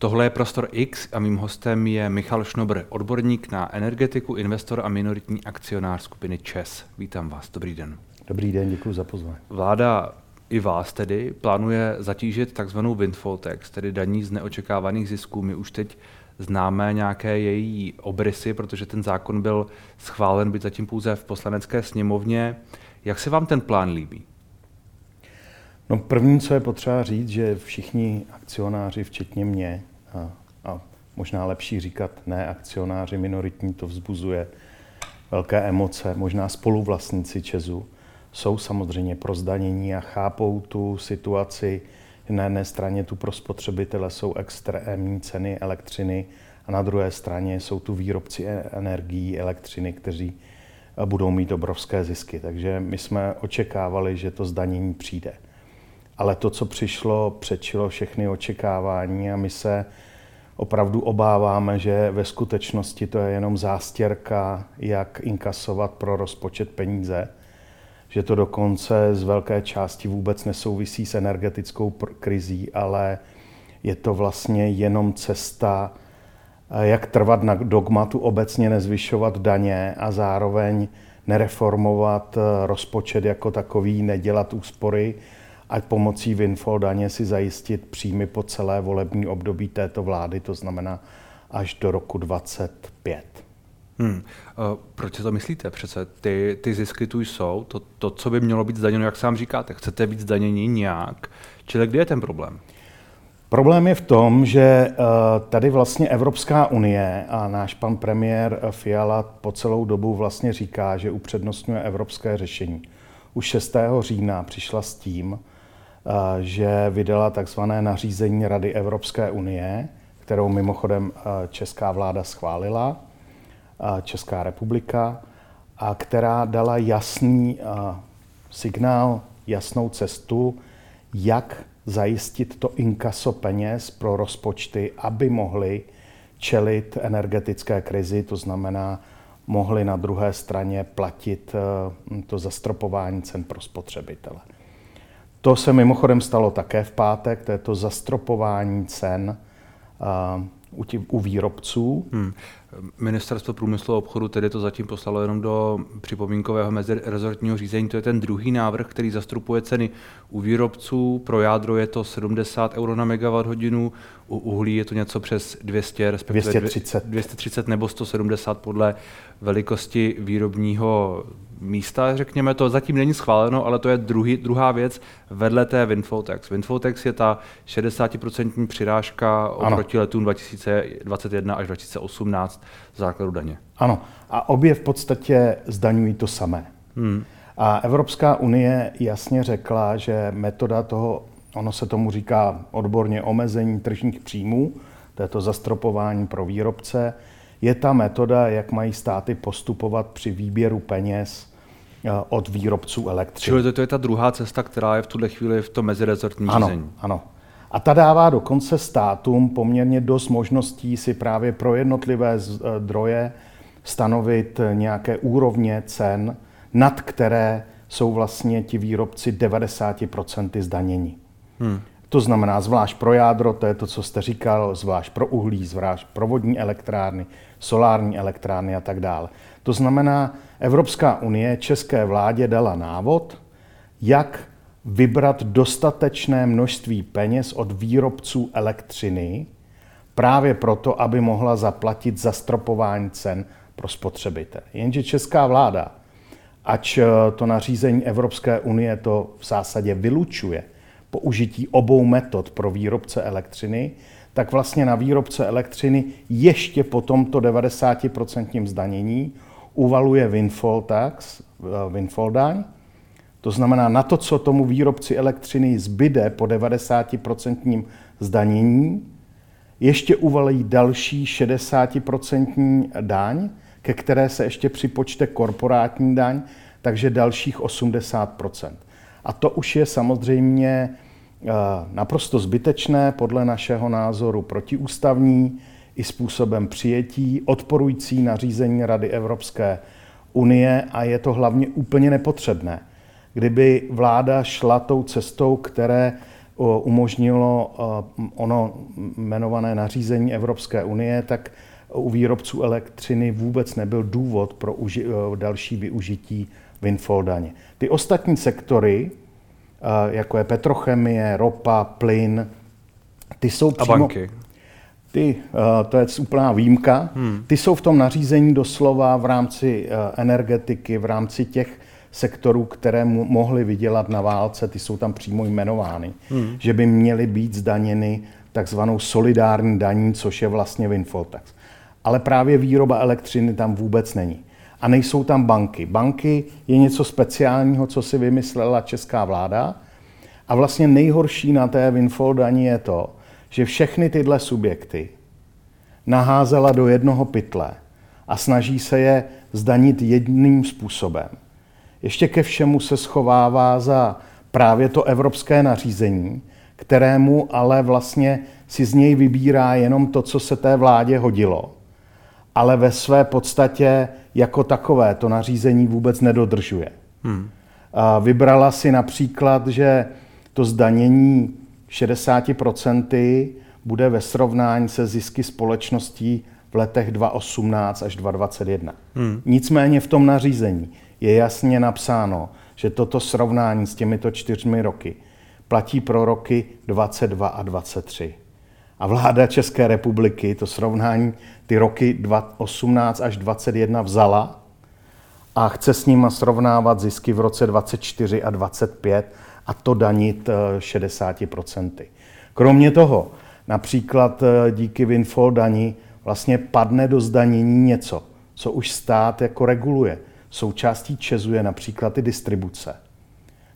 Tohle je Prostor X a mým hostem je Michal Šnobr, odborník na energetiku, investor a minoritní akcionář skupiny ČES. Vítám vás, dobrý den. Dobrý den, děkuji za pozvání. Vláda i vás tedy plánuje zatížit takzvanou windfall tax, tedy daní z neočekávaných zisků. My už teď známe nějaké její obrysy, protože ten zákon byl schválen byť zatím pouze v poslanecké sněmovně. Jak se vám ten plán líbí? No první, co je potřeba říct, že všichni akcionáři, včetně mě, a, a možná lepší říkat ne akcionáři minoritní, to vzbuzuje velké emoce, možná spoluvlastníci Česu, jsou samozřejmě pro zdanění a chápou tu situaci. Na jedné straně tu pro spotřebitele jsou extrémní ceny elektřiny a na druhé straně jsou tu výrobci energií, elektřiny, kteří budou mít obrovské zisky. Takže my jsme očekávali, že to zdanění přijde ale to, co přišlo, přečilo všechny očekávání a my se opravdu obáváme, že ve skutečnosti to je jenom zástěrka, jak inkasovat pro rozpočet peníze, že to dokonce z velké části vůbec nesouvisí s energetickou krizí, ale je to vlastně jenom cesta, jak trvat na dogmatu obecně nezvyšovat daně a zároveň nereformovat rozpočet jako takový, nedělat úspory, a pomocí windfall daně si zajistit příjmy po celé volební období této vlády, to znamená až do roku 2025. Hmm. Proč si to myslíte? Přece ty, ty zisky tu jsou, to, to, co by mělo být zdaněno, jak sám říkáte, chcete být zdanění nějak, čili kde je ten problém? Problém je v tom, že eh, tady vlastně Evropská unie a náš pan premiér Fiala po celou dobu vlastně říká, že upřednostňuje evropské řešení. Už 6. října přišla s tím, že vydala takzvané nařízení Rady Evropské unie, kterou mimochodem česká vláda schválila, Česká republika, a která dala jasný signál, jasnou cestu, jak zajistit to inkaso peněz pro rozpočty, aby mohli čelit energetické krizi, to znamená, mohli na druhé straně platit to zastropování cen pro spotřebitele. To se mimochodem stalo také v pátek, to je to zastropování cen u, tí, u výrobců. Hmm. Ministerstvo průmyslu a obchodu tedy to zatím poslalo jenom do připomínkového mezirezortního řízení. To je ten druhý návrh, který zastropuje ceny u výrobců. Pro jádro je to 70 euro na megawatt hodinu, u uhlí je to něco přes 200, respektive 230. 230 nebo 170 podle velikosti výrobního místa, řekněme, to zatím není schváleno, ale to je druhý, druhá věc vedle té. Windfall Tax je ta 60% přirážka oproti ano. letům 2021 až 2018 základu daně. Ano, a obě v podstatě zdaňují to samé. Hmm. A Evropská unie jasně řekla, že metoda toho, ono se tomu říká odborně omezení tržních příjmů, to je to zastropování pro výrobce, je ta metoda, jak mají státy postupovat při výběru peněz eh, od výrobců elektřiny. Čili to je ta druhá cesta, která je v tuhle chvíli v tom mezirezortním ano, řízení. Ano. A ta dává dokonce státům poměrně dost možností si právě pro jednotlivé eh, zdroje stanovit nějaké úrovně cen, nad které jsou vlastně ti výrobci 90% zdanění. Hmm. To znamená zvlášť pro jádro, to je to, co jste říkal, zvlášť pro uhlí, zvlášť pro vodní elektrárny, solární elektrárny a tak dále. To znamená, Evropská unie české vládě dala návod, jak vybrat dostatečné množství peněz od výrobců elektřiny, právě proto, aby mohla zaplatit zastropování cen pro spotřebitele. Jenže česká vláda, ač to nařízení Evropské unie to v zásadě vylučuje, použití obou metod pro výrobce elektřiny, tak vlastně na výrobce elektřiny ještě po tomto 90% zdanění uvaluje windfall tax, eh, windfall daň. To znamená, na to, co tomu výrobci elektřiny zbyde po 90% zdanění, ještě uvalí další 60% daň, ke které se ještě připočte korporátní daň, takže dalších 80%. A to už je samozřejmě eh, naprosto zbytečné, podle našeho názoru protiústavní, i způsobem přijetí, odporující nařízení Rady Evropské unie a je to hlavně úplně nepotřebné. Kdyby vláda šla tou cestou, které umožnilo ono jmenované nařízení Evropské unie, tak u výrobců elektřiny vůbec nebyl důvod pro další využití windfall daně. Ty ostatní sektory, jako je petrochemie, ropa, plyn, ty jsou přímo... A banky. Ty, to je úplná výjimka, hmm. ty jsou v tom nařízení doslova v rámci energetiky, v rámci těch sektorů, které mohly vydělat na válce, ty jsou tam přímo jmenovány, hmm. že by měly být zdaněny takzvanou solidární daní, což je vlastně windfall tax. Ale právě výroba elektřiny tam vůbec není. A nejsou tam banky. Banky je něco speciálního, co si vymyslela česká vláda. A vlastně nejhorší na té windfall daní je to, že všechny tyhle subjekty naházela do jednoho pytle a snaží se je zdanit jedným způsobem. Ještě ke všemu se schovává za právě to evropské nařízení, kterému ale vlastně si z něj vybírá jenom to, co se té vládě hodilo. Ale ve své podstatě jako takové to nařízení vůbec nedodržuje. Hmm. A vybrala si například, že to zdanění 60% bude ve srovnání se zisky společností v letech 2018 až 2021. Hmm. Nicméně v tom nařízení je jasně napsáno, že toto srovnání s těmito čtyřmi roky platí pro roky 22 a 23. A vláda České republiky to srovnání ty roky 18 až 21 vzala a chce s nima srovnávat zisky v roce 24 a 25 a to danit 60%. Eh, Kromě toho, například eh, díky windfall daní vlastně padne do zdanění něco, co už stát jako reguluje. Součástí Česu je například i distribuce,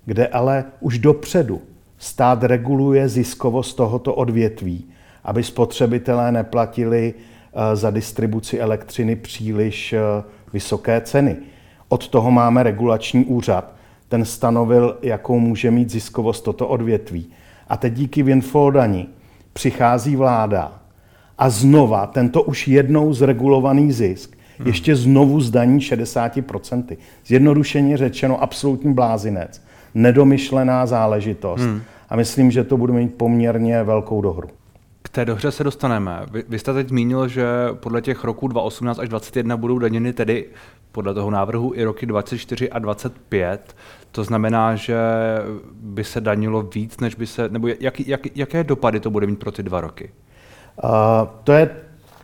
kde ale už dopředu stát reguluje ziskovost tohoto odvětví, aby spotřebitelé neplatili eh, za distribuci elektřiny příliš eh, vysoké ceny. Od toho máme regulační úřad. Ten stanovil, jakou může mít ziskovost toto odvětví. A teď díky windfall přichází vláda a znova tento už jednou zregulovaný zisk hmm. ještě znovu zdaní 60%. Zjednodušeně řečeno absolutní blázinec. Nedomyšlená záležitost. Hmm. A myslím, že to bude mít poměrně velkou dohru. K té dohře se dostaneme. Vy, vy jste teď zmínil, že podle těch roků 2018 až 2021 budou daněny tedy podle toho návrhu i roky 24 a 25. To znamená, že by se danilo víc, než by se, nebo jak, jak, jaké dopady to bude mít pro ty dva roky? Uh, to je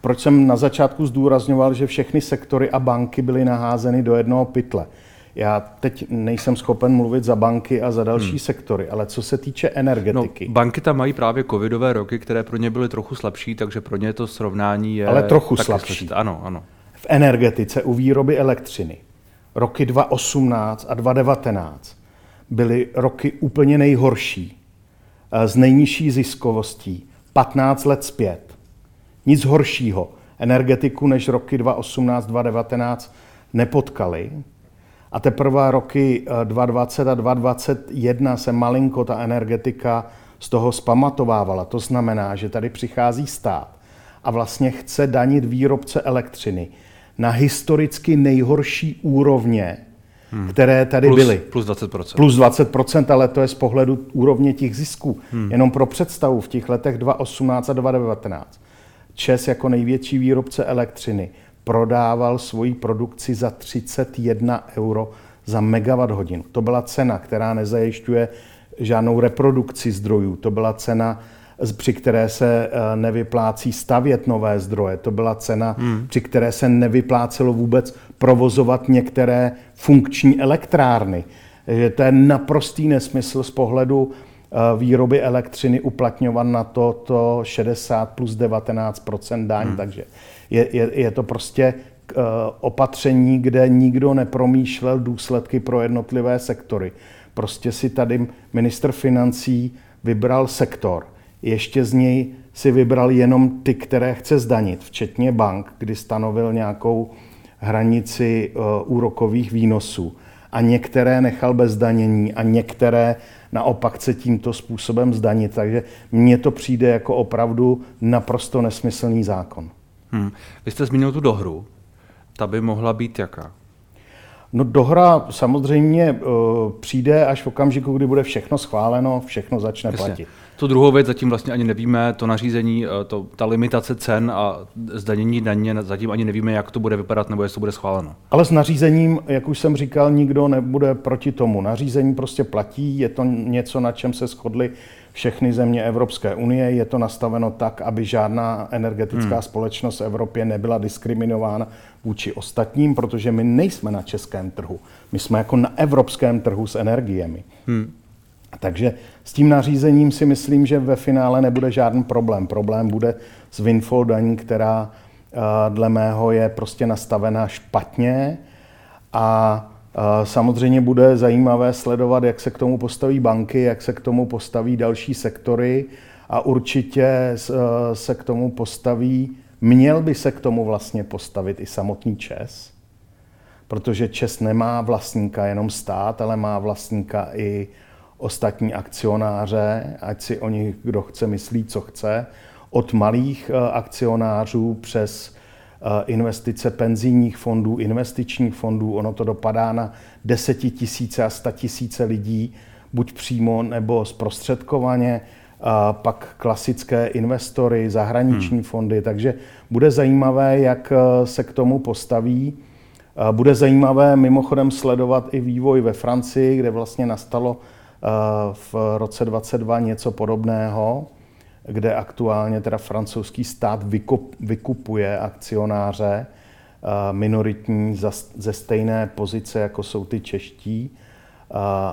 proč jsem na začátku zdůrazňoval, že všechny sektory a banky byly naházeny do jednoho pytle. Já teď nejsem schopen mluvit za banky a za další hmm. sektory, ale co se týče energetiky. No, banky tam mají právě covidové roky, které pro ně byly trochu slabší, takže pro ně to srovnání je. Ale trochu slabší. Složité. Ano, ano. V energetice u výroby elektřiny roky 2018 a 2019 byly roky úplně nejhorší, eh, s nejnižší ziskovostí, 15 let zpět. Nic horšího energetiku než roky 2018-2019 nepotkali. A teprve roky 2020 eh, a 2021 se malinko ta energetika z toho spamatovávala. To znamená, že tady přichází stát a vlastně chce danit výrobce elektřiny na historicky nejhorší úrovně, hmm. které tady plus, byly. Plus 20%. Plus 20%, ale to je z pohledu úrovně těch zisků. Hmm. Jenom pro představu, v těch letech 2018 a 2019 ČES jako největší výrobce elektřiny prodával svoji produkci za 31 euro za megawatt hodinu. To byla cena, která nezajišťuje žádnou reprodukci zdrojů. To byla cena, při které se eh, nevyplácí stavět nové zdroje. To byla cena, hmm. při které se nevyplácelo vůbec provozovat některé funkční elektrárny. Že to je naprostý nesmysl z pohledu eh, výroby elektřiny uplatňovat na to, to 60 plus 19% daň. Hmm. Takže je, je, je to prostě eh, opatření, kde nikdo nepromýšlel důsledky pro jednotlivé sektory. Prostě si tady minister financí vybral sektor, ještě z něj si vybral jenom ty, které chce zdanit, včetně bank, kdy stanovil nějakou hranici uh, úrokových výnosů. A některé nechal bez zdanění a některé naopak chce tímto způsobem zdanit. Takže mně to přijde jako opravdu naprosto nesmyslný zákon. Hmm. Vy jste zmínil tu dohru. Ta by mohla být jaká? No dohra samozřejmě uh, přijde až v okamžiku, kdy bude všechno schváleno, všechno začne Jasně. platit. Tu druhou věc zatím vlastně ani nevíme, to nařízení, eh, to, ta limitace cen a zdanění daně, zatím ani nevíme, jak to bude vypadat nebo jestli to bude schváleno. Ale s nařízením, jak už jsem říkal, nikdo nebude proti tomu. Nařízení prostě platí, je to něco, na čem se shodli všechny země Evropské unie. Je to nastaveno tak, aby žádná energetická hmm. společnost v Evropě nebyla diskriminována vůči ostatním, protože my nejsme na českém trhu. My jsme jako na evropském trhu s energiemi. Hmm. Takže s tím nařízením si myslím, že ve finále nebude žádný problém. Problém bude s windfall daní, která eh, dle mého je prostě nastavená špatně a Samozřejmě bude zajímavé sledovat, jak se k tomu postaví banky, jak se k tomu postaví další sektory a určitě eh, se k tomu postaví, měl by se k tomu vlastně postavit i samotný ČES, protože ČES nemá vlastníka jenom stát, ale má vlastníka i ostatní akcionáře, ať si o nich kdo chce myslí, co chce, od malých eh, akcionářů přes investice penzijních fondů, investičních fondů. Ono to dopadá na desetitisíce a statisíce lidí, buď přímo nebo zprostředkovaně, a pak klasické investory, zahraniční hmm. fondy. Takže bude zajímavé, jak eh, se k tomu postaví. Bude zajímavé mimochodem sledovat i vývoj ve Francii, kde vlastně nastalo v roce 22 něco podobného, kde aktuálně teda francouzský stát vykupuje akcionáře minoritní ze stejné pozice, jako jsou ty čeští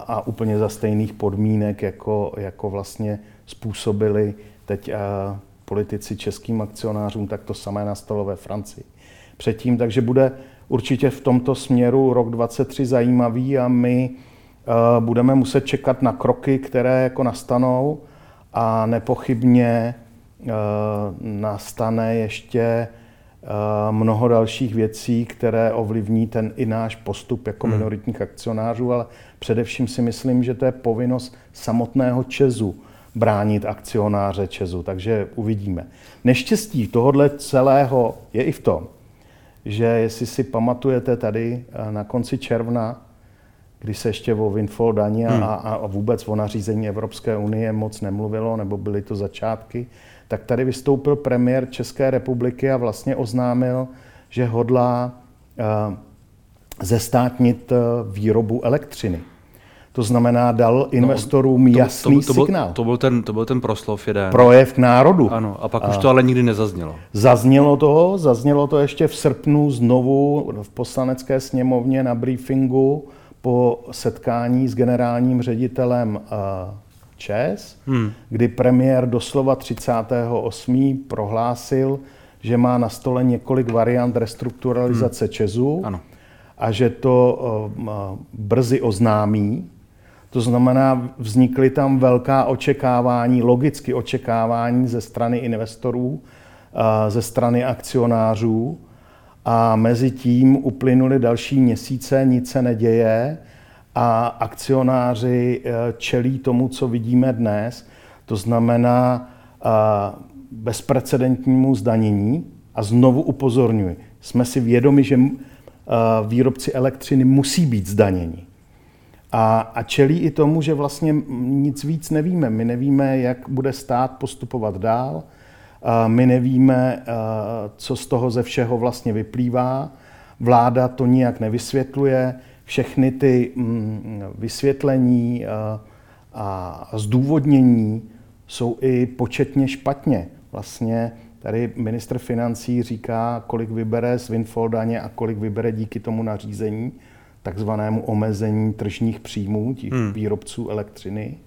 a úplně za stejných podmínek, jako, jako vlastně způsobili teď politici českým akcionářům, tak to samé nastalo ve Francii. Předtím, takže bude určitě v tomto směru rok 23 zajímavý a my Eh, budeme muset čekat na kroky, které jako nastanou a nepochybně eh, nastane ještě eh, mnoho dalších věcí, které ovlivní ten i náš postup jako hmm. minoritních akcionářů, ale především si myslím, že to je povinnost samotného Česu bránit akcionáře Česu, takže uvidíme. Neštěstí tohohle celého je i v tom, že jestli si pamatujete tady na konci června kdy se ještě o windfall daní hmm. a, a vůbec o nařízení Evropské unie moc nemluvilo, nebo byly to začátky, tak tady vystoupil premiér České republiky a vlastně oznámil, že hodlá uh, zestátnit uh, výrobu elektřiny. To znamená, dal no, investorům no, to, jasný to, to, to byl, signál. To byl, ten, to byl ten proslov jeden. Projev k národu. Ano, a pak a už to ale nikdy nezaznělo. Zaznělo to, zaznělo to ještě v srpnu znovu v poslanecké sněmovně na briefingu po setkání s generálním ředitelem eh, ČES, hmm. kdy premiér doslova 38. prohlásil, že má na stole několik variant restrukturalizace hmm. ČESu ano. a že to uh, brzy oznámí. To znamená, vznikly tam velká očekávání, logicky očekávání ze strany investorů, ze strany akcionářů, a mezi tím uplynuly další měsíce, nic se neděje a akcionáři eh, čelí tomu, co vidíme dnes, to znamená eh, bezprecedentnímu zdanění. A znovu upozorňuji, jsme si vědomi, že eh, výrobci elektřiny musí být zdaněni. A, a čelí i tomu, že vlastně nic víc nevíme. My nevíme, jak bude stát postupovat dál, my nevíme, co z toho ze všeho vlastně vyplývá. Vláda to nijak nevysvětluje. Všechny ty mm, vysvětlení a zdůvodnění jsou i početně špatně. Vlastně tady ministr financí říká, kolik vybere z windfall daně a kolik vybere díky tomu nařízení, takzvanému omezení tržních příjmů těch hmm. výrobců elektřiny,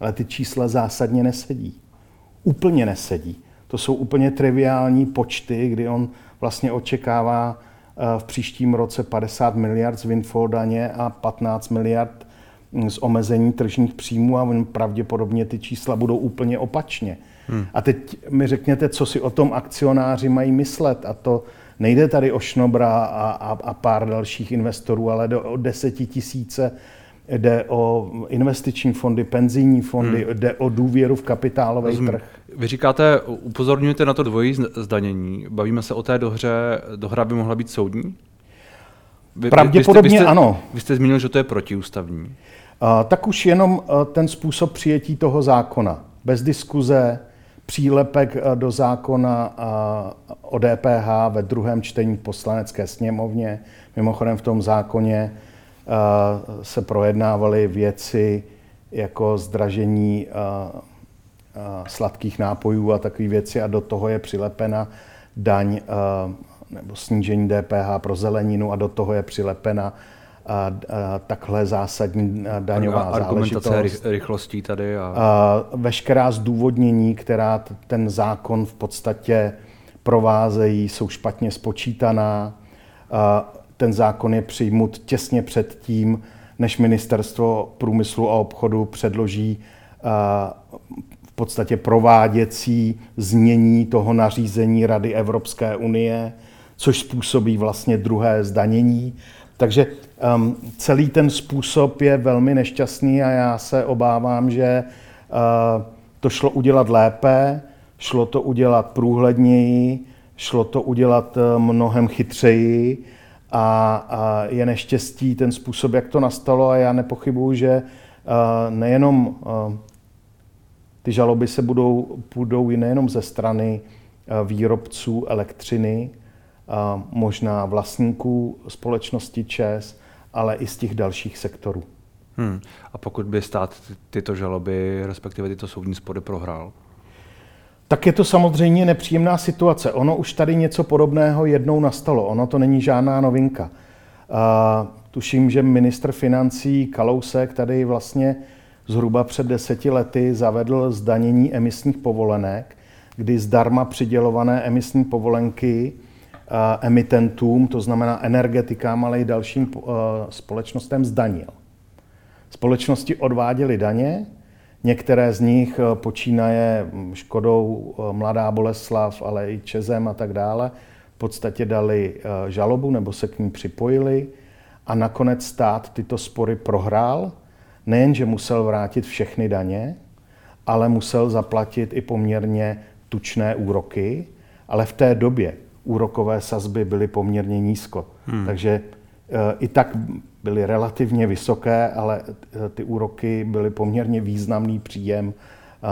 ale ty čísla zásadně nesedí. Úplně nesedí. To jsou úplně triviální počty, kdy on vlastně očekává eh, v příštím roce 50 miliard z windfall daně a 15 miliard hm, z omezení tržních příjmů a pravděpodobně ty čísla budou úplně opačně. Hmm. A teď mi řekněte, co si o tom akcionáři mají myslet. A to nejde tady o Šnobra a, a, a pár dalších investorů, ale do, o desetitisíce jde o investiční fondy, penzijní fondy, hmm. jde o důvěru v kapitálový Rozumím. trh. Vy říkáte, upozorňujete na to dvojí zdanění. Bavíme se o té dohře, dohra by mohla být soudní? Vy, Pravděpodobně vy jste, vy jste, ano. Vy jste zmínil, že to je protiústavní. Uh, tak už jenom uh, ten způsob přijetí toho zákona. Bez diskuze, přílepek uh, do zákona uh, o DPH ve druhém čtení v poslanecké sněmovně. Mimochodem v tom zákoně uh, se projednávaly věci jako zdražení sladkých nápojů a takové věci a do toho je přilepena daň nebo snížení DPH pro zeleninu a do toho je přilepena a, a takhle zásadní daňová a argumentace záležitost. rychlostí tady. A... A veškerá zdůvodnění, která ten zákon v podstatě provázejí, jsou špatně spočítaná. A ten zákon je přijmut těsně před tím, než ministerstvo průmyslu a obchodu předloží v podstatě prováděcí znění toho nařízení Rady Evropské unie, což způsobí vlastně druhé zdanění. Takže um, celý ten způsob je velmi nešťastný a já se obávám, že uh, to šlo udělat lépe, šlo to udělat průhledněji, šlo to udělat uh, mnohem chytřeji a, a je neštěstí ten způsob, jak to nastalo a já nepochybuju, že nejenom ty žaloby se budou, budou nejenom ze strany výrobců elektřiny, možná vlastníků společnosti ČES, ale i z těch dalších sektorů. Hmm. A pokud by stát tyto žaloby, respektive tyto soudní spory prohrál? Tak je to samozřejmě nepříjemná situace. Ono už tady něco podobného jednou nastalo. Ono to není žádná novinka. Uh, tuším, že ministr financí Kalousek tady vlastně zhruba před deseti lety zavedl zdanění emisních povolenek, kdy zdarma přidělované emisní povolenky emitentům, to znamená energetikám, ale i dalším společnostem zdanil. Společnosti odváděly daně, některé z nich počínaje Škodou, Mladá Boleslav, ale i Čezem a tak dále, v podstatě dali žalobu nebo se k ní připojili a nakonec stát tyto spory prohrál. Nejenže musel vrátit všechny daně, ale musel zaplatit i poměrně tučné úroky, ale v té době úrokové sazby byly poměrně nízko. Hmm. Takže i tak byly relativně vysoké, ale e, ty úroky byly poměrně významný příjem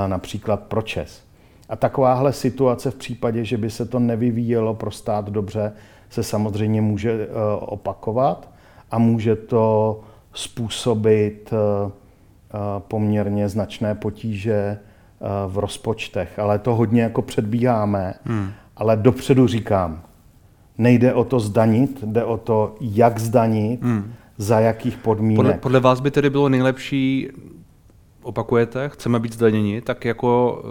e, například pro ČES. A takováhle situace v případě, že by se to nevyvíjelo pro stát dobře, se samozřejmě může opakovat a může to způsobit poměrně značné potíže v rozpočtech. Ale to hodně jako předbíháme. Hmm ale dopředu říkám, nejde o to zdanit, jde o to, jak zdanit, hmm. za jakých podmínek. Podle, podle vás by tedy bylo nejlepší, opakujete, chceme být zdaněni, tak jako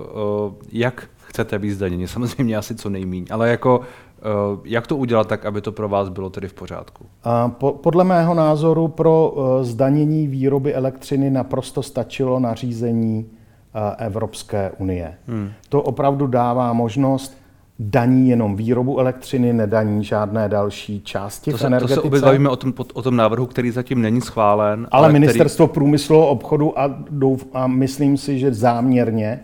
uh, jak chcete být zdaněni? Samozřejmě asi co nejmíň, ale jako uh, jak to udělat tak, aby to pro vás bylo tedy v pořádku? Uh, po, podle mého názoru pro uh, zdanění výroby elektřiny naprosto stačilo nařízení Evropské unie. Hmm. To opravdu dává možnost daní jenom výrobu elektřiny, nedaní žádné další části to se, v energetice. To se bavíme o tom, o tom návrhu, který zatím není schválen. Ale, ale ministerstvo který... průmyslu a obchodu a, douf, a myslím si, že záměrně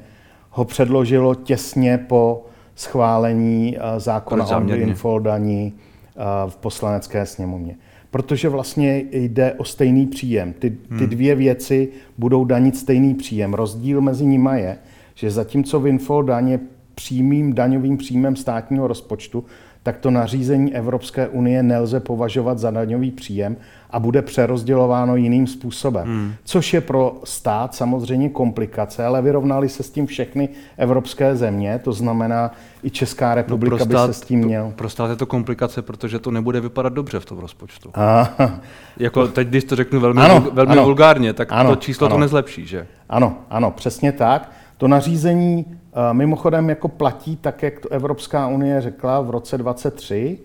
ho předložilo těsně po schválení uh, zákona o info daní uh, v poslanecké sněmovně. Protože vlastně jde o stejný příjem. Ty, ty hmm. dvě věci budou danit stejný příjem. Rozdíl mezi nimi je, že zatímco Winfall daně přímým daňovým příjmem státního rozpočtu, tak to nařízení Evropské unie nelze považovat za daňový příjem a bude přerozdělováno jiným způsobem. Hmm. Což je pro stát samozřejmě komplikace, ale vyrovnali se s tím všechny evropské země, to znamená i Česká no, republika no stát, by se s tím měl. Pro stát je to komplikace, protože to nebude vypadat dobře v tom rozpočtu. Aha. Jako teď, když to řeknu velmi, ano, velmi ano, vulgárně, tak ano, to číslo ano. to nezlepší, že? Ano, ano, přesně tak. To nařízení Mimochodem jako platí tak, jak to Evropská unie řekla v roce 2023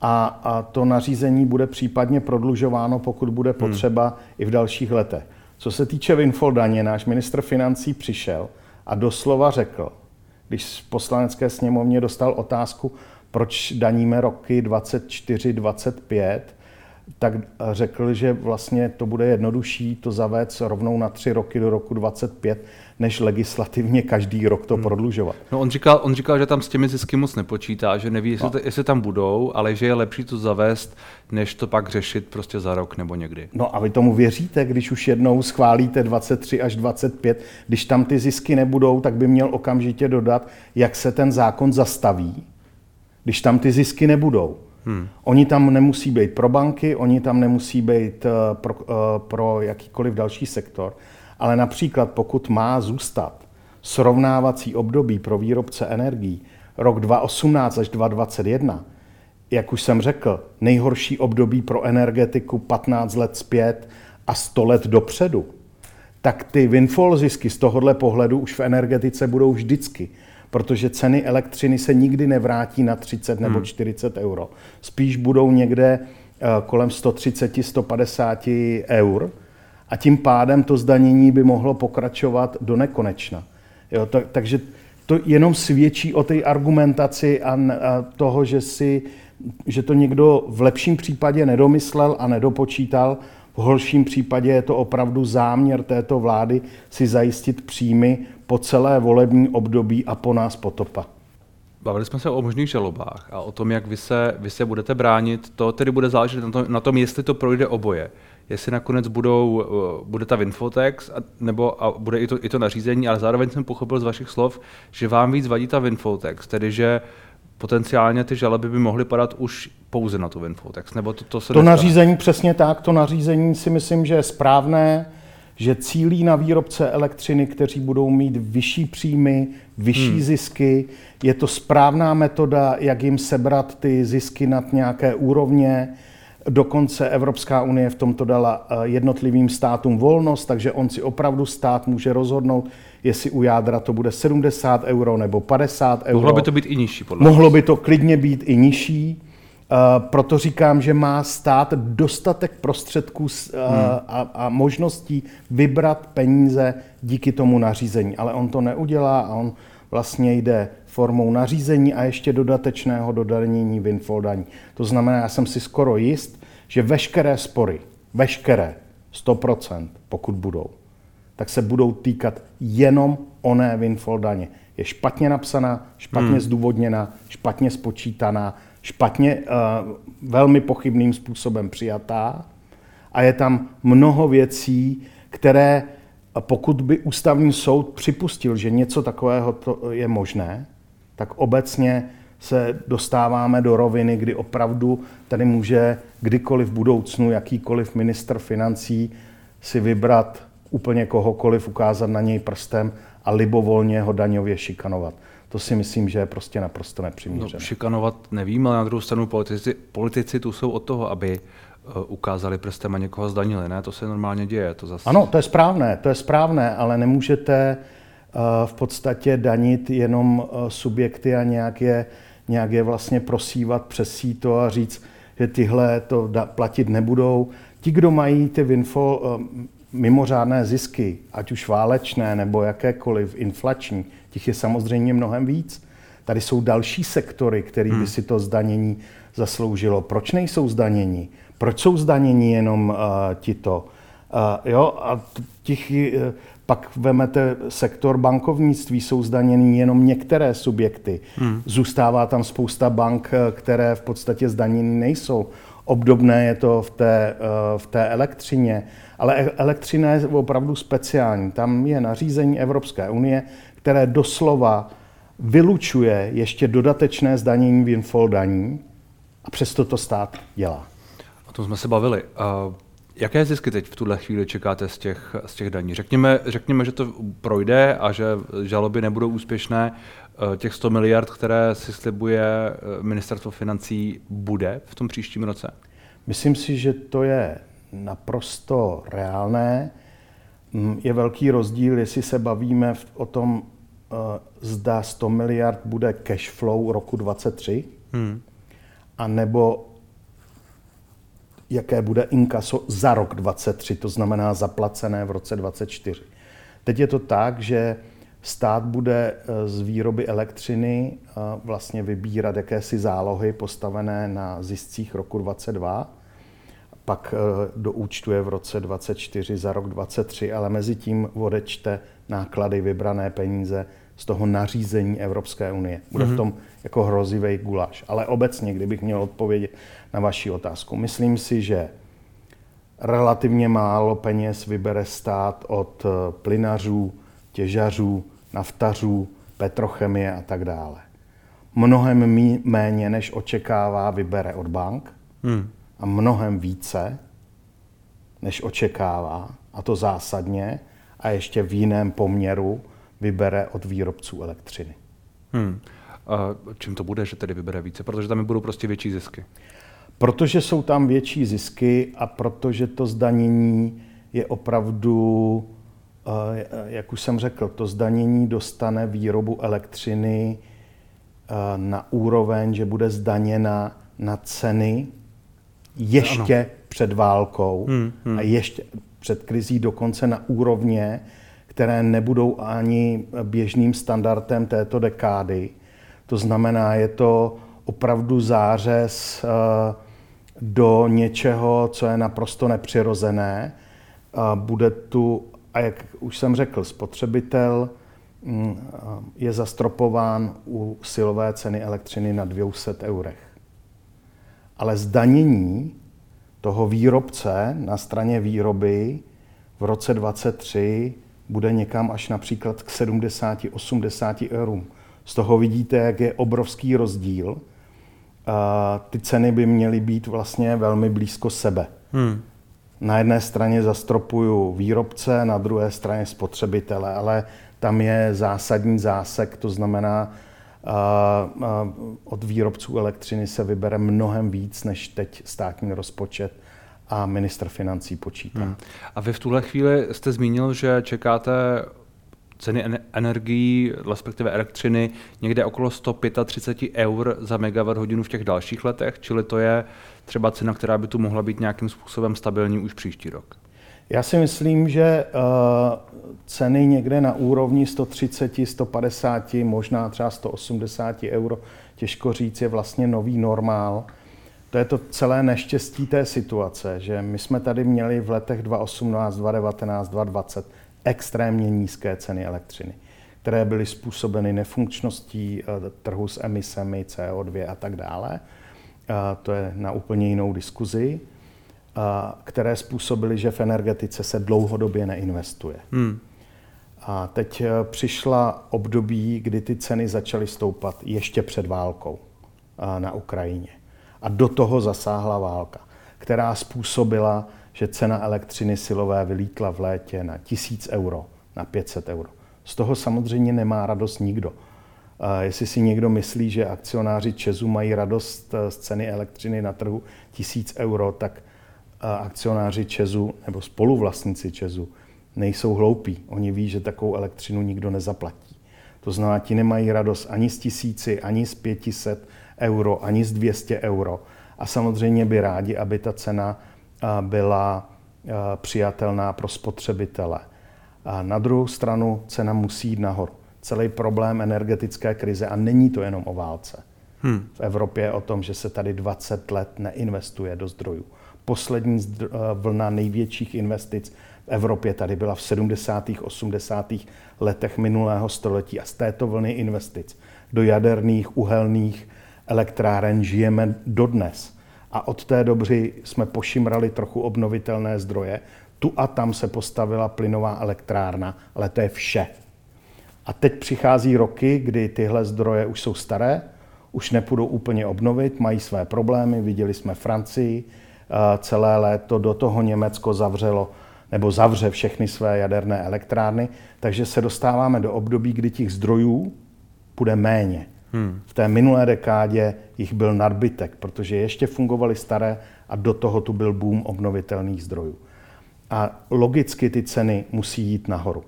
a, a to nařízení bude případně prodlužováno, pokud bude hmm. potřeba hmm. i v dalších letech. Co se týče windfall daně, náš ministr financí přišel a doslova řekl, když v poslanecké sněmovně dostal otázku, proč daníme roky 24, 25, tak řekl, že vlastně to bude jednodušší to zavést rovnou na tři roky do roku 25, než legislativně každý rok to hmm. prodlužovat. No on říkal, on říkal, že tam s těmi zisky moc nepočítá, že neví, jestli, no. to, jestli tam budou, ale že je lepší to zavést, než to pak řešit prostě za rok nebo někdy. No a vy tomu věříte, když už jednou schválíte 23 až 25, když tam ty zisky nebudou, tak by měl okamžitě dodat, jak se ten zákon zastaví, když tam ty zisky nebudou. Hmm. Oni tam nemusí být pro banky, oni tam nemusí být eh, pro, eh, pro jakýkoliv další sektor. Ale například pokud má zůstat srovnávací období pro výrobce energií rok 2018 až 2021, jak už jsem řekl, nejhorší období pro energetiku 15 let zpět a 100 let dopředu, tak ty windfall zisky z tohohle pohledu už v energetice budou vždycky protože ceny elektřiny se nikdy nevrátí na 30 nebo 40 hmm. euro. Spíš budou někde eh, kolem 130-150 eur a tím pádem to zdanění by mohlo pokračovat do nekonečna. Jo, to, takže to jenom svědčí o té argumentaci a, a toho, že, si, že to někdo v lepším případě nedomyslel a nedopočítal, v horším případě je to opravdu záměr této vlády si zajistit příjmy po celé volební období a po nás potopa. Bavili jsme se o možných žalobách a o tom, jak vy se, vy se budete bránit. To tedy bude záležet na tom, na tom, jestli to projde oboje. Jestli nakonec budou, eh, bude ta Winfotex, a, nebo a bude i to, i to nařízení, ale zároveň jsem pochopil z vašich slov, že vám víc vadí ta Winfotex, tedy že potenciálně ty žaloby by mohly padat už pouze na tu Winfotex, nebo to, to se To nestane. nařízení přesně tak, to nařízení si myslím, že je správné, že cílí na výrobce elektřiny, kteří budou mít vyšší příjmy, vyšší hmm. zisky. Je to správná metoda, jak jim sebrat ty zisky nad nějaké úrovně. Dokonce Evropská unie v tomto dala eh, jednotlivým státům volnost, takže on si opravdu stát může rozhodnout, jestli u jádra to bude 70 euro nebo 50 euro. Mohlo by to být i nižší, podle Mohlo by to klidně být i nižší. Uh, proto říkám, že má stát dostatek prostředků uh, hmm. a, a možností vybrat peníze díky tomu nařízení. Ale on to neudělá a on vlastně jde formou nařízení a ještě dodatečného dodanění windfall daní. To znamená, já jsem si skoro jist, že veškeré spory, veškeré, 100%, pokud budou, tak se budou týkat jenom oné windfall daně. Je špatně napsaná, špatně hmm. zdůvodněná, špatně spočítaná, špatně, uh, velmi pochybným způsobem přijatá a je tam mnoho věcí, které pokud by ústavní soud připustil, že něco takového to je možné, tak obecně se dostáváme do roviny, kdy opravdu tady může kdykoliv v budoucnu jakýkoliv ministr financí si vybrat úplně kohokoliv, ukázat na něj prstem a libovolně ho daňově šikanovat. To si myslím, že je prostě naprosto nepřiměřené. No, šikanovat nevím, ale na druhou stranu politici, politici tu jsou od toho, aby eh, ukázali prstem a někoho zdanili. Ne, to se normálně děje. To zase... Ano, to je správné, to je správné, ale nemůžete v podstatě danit jenom uh, subjekty a nějak je, nějak je vlastně prosívat přes síto a říct, že tyhle to da, platit nebudou. Ti, kdo mají ty winfall, uh, mimořádné zisky, ať už válečné nebo jakékoliv inflační, těch je samozřejmě mnohem víc. Tady jsou další sektory, které hmm. by si to zdanění zasloužilo. Proč nejsou zdanění? Proč jsou zdanění jenom uh, tito? Uh, jo, a těch, uh, pak vemete sektor bankovnictví, jsou zdaněny jenom některé subjekty. Hmm. Zůstává tam spousta bank, které v podstatě zdaněny nejsou. Obdobné je to v té, uh, v té elektřině. Ale e- elektřina je opravdu speciální. Tam je nařízení Evropské unie, které doslova vylučuje ještě dodatečné zdanění windfall daní a přesto to stát dělá. O tom jsme se bavili. Uh, jaké zisky teď v tuhle chvíli čekáte z těch, z těch daní? Řekněme, řekněme, že to projde a že žaloby nebudou úspěšné. Uh, těch 100 miliard, které si slibuje uh, ministerstvo financí, bude v tom příštím roce? Myslím si, že to je naprosto reálné. Je velký rozdíl, jestli se bavíme o tom, Eh, zda 100 miliard bude cash flow roku 23, hmm. a nebo jaké bude inkaso za rok 23, to znamená zaplacené v roce 24. Teď je to tak, že stát bude eh, z výroby elektřiny eh, vlastně vybírat jakési zálohy postavené na ziscích roku 22. pak eh, doúčtuje v roce 24 za rok 23, ale mezi tím odečte náklady, vybrané peníze z toho nařízení Evropské unie. Bude mm-hmm. v mhm. tom jako hrozivý guláš. Ale obecně, kdybych měl odpovědět na vaši otázku, myslím si, že relativně málo peněz vybere stát od eh, plynařů, těžařů, naftařů, petrochemie a tak dále. Mnohem méně, než očekává, vybere od bank hmm. a mnohem více, než očekává, a to zásadně, a ještě v jiném poměru vybere od výrobců elektřiny. Hmm. A čím to bude, že tedy vybere více? Protože tam budou prostě větší zisky. Protože jsou tam větší zisky a protože to zdanění je opravdu, eh, jak už jsem řekl, to zdanění dostane výrobu elektřiny eh, na úroveň, že bude zdaněna na ceny ještě ano. před válkou hmm, hmm. a ještě před krizí dokonce na úrovně, které nebudou ani běžným standardem této dekády. To znamená, je to opravdu zářez uh, do něčeho, co je naprosto nepřirozené. Bude tu, a jak už jsem řekl, spotřebitel mm, je zastropován u silové ceny elektřiny na 200 eurech. Ale zdanění toho výrobce na straně výroby v roce 2023 bude někam až například k 70-80 eurům. Z toho vidíte, jak je obrovský rozdíl ty ceny by měly být vlastně velmi blízko sebe. Hmm. Na jedné straně zastropuju výrobce, na druhé straně spotřebitele, ale tam je zásadní zásek, to znamená, od výrobců elektřiny se vybere mnohem víc, než teď státní rozpočet a ministr financí počítá. Hmm. A vy v tuhle chvíli jste zmínil, že čekáte ceny energií, respektive elektřiny, někde okolo 135 eur za megawatt hodinu v těch dalších letech, čili to je třeba cena, která by tu mohla být nějakým způsobem stabilní už příští rok. Já si myslím, že uh, ceny někde na úrovni 130, 150, možná třeba 180 euro, těžko říct, je vlastně nový normál. To je to celé neštěstí té situace, že my jsme tady měli v letech 2018, 2019, 2020 extrémně nízké ceny elektřiny, které byly způsobeny nefunkčností eh, trhu s emisemi CO2 a tak dále. To je na úplně jinou diskuzi, které způsobily, že v energetice se dlouhodobě neinvestuje. Hmm. A teď eh, přišla období, kdy ty ceny začaly stoupat ještě před válkou eh, na Ukrajině. A do toho zasáhla válka, která způsobila, že cena elektřiny silové vylítla v létě na 1000 euro, na 500 euro. Z toho samozřejmě nemá radost nikdo. Jestli si někdo myslí, že akcionáři Česu mají radost eh, z ceny elektřiny na trhu 1000 euro, tak eh, akcionáři Česu nebo spoluvlastníci Česu nejsou hloupí. Oni ví, že takovou elektřinu nikdo nezaplatí. To znamená, ti nemají radost ani z tisíci, ani z 500 euro, ani z 200 euro. A samozřejmě by rádi, aby ta cena byla přijatelná pro spotřebitele. A na druhou stranu cena musí jít nahoru. Celý problém energetické krize, a není to jenom o válce, hmm. v Evropě je o tom, že se tady 20 let neinvestuje do zdrojů. Poslední vlna největších investic v Evropě tady byla v 70. 80. letech minulého století a z této vlny investic do jaderných, uhelných elektráren žijeme dodnes. A od té doby jsme pošimrali trochu obnovitelné zdroje. Tu a tam se postavila plynová elektrárna, ale to je vše. A teď přichází roky, kdy tyhle zdroje už jsou staré, už nepůjdou úplně obnovit, mají své problémy. Viděli jsme Francii eh, celé léto, do toho Německo zavřelo nebo zavře všechny své jaderné elektrárny, takže se dostáváme do období, kdy těch zdrojů bude méně. Hmm. V té minulé dekádě jich byl nadbytek, protože ještě fungovaly staré a do toho tu byl boom obnovitelných zdrojů. A logicky ty ceny musí jít nahoru.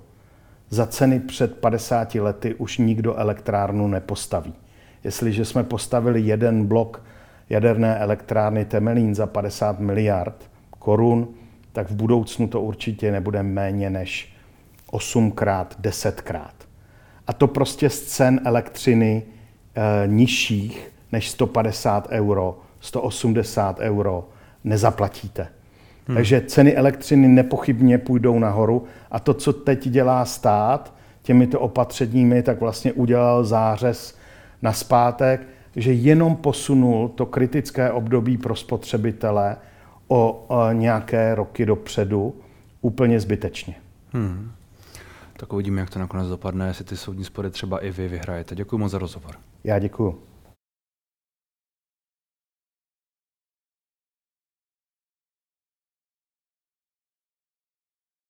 Za ceny před 50 lety už nikdo elektrárnu nepostaví. Jestliže jsme postavili jeden blok jaderné elektrárny Temelín za 50 miliard korun, tak v budoucnu to určitě nebude méně než 8krát, 10krát. A to prostě z cen elektřiny nižších než 150 euro, 180 euro nezaplatíte. Hmm. Takže ceny elektřiny nepochybně půjdou nahoru a to, co teď dělá stát těmito opatřeními, tak vlastně udělal zářez na zpátek, že jenom posunul to kritické období pro spotřebitele o, o nějaké roky dopředu úplně zbytečně. Hmm. Tak uvidíme, jak to nakonec dopadne, jestli ty soudní spory třeba i vy vyhrajete. Děkuji moc za rozhovor. Já děkuji.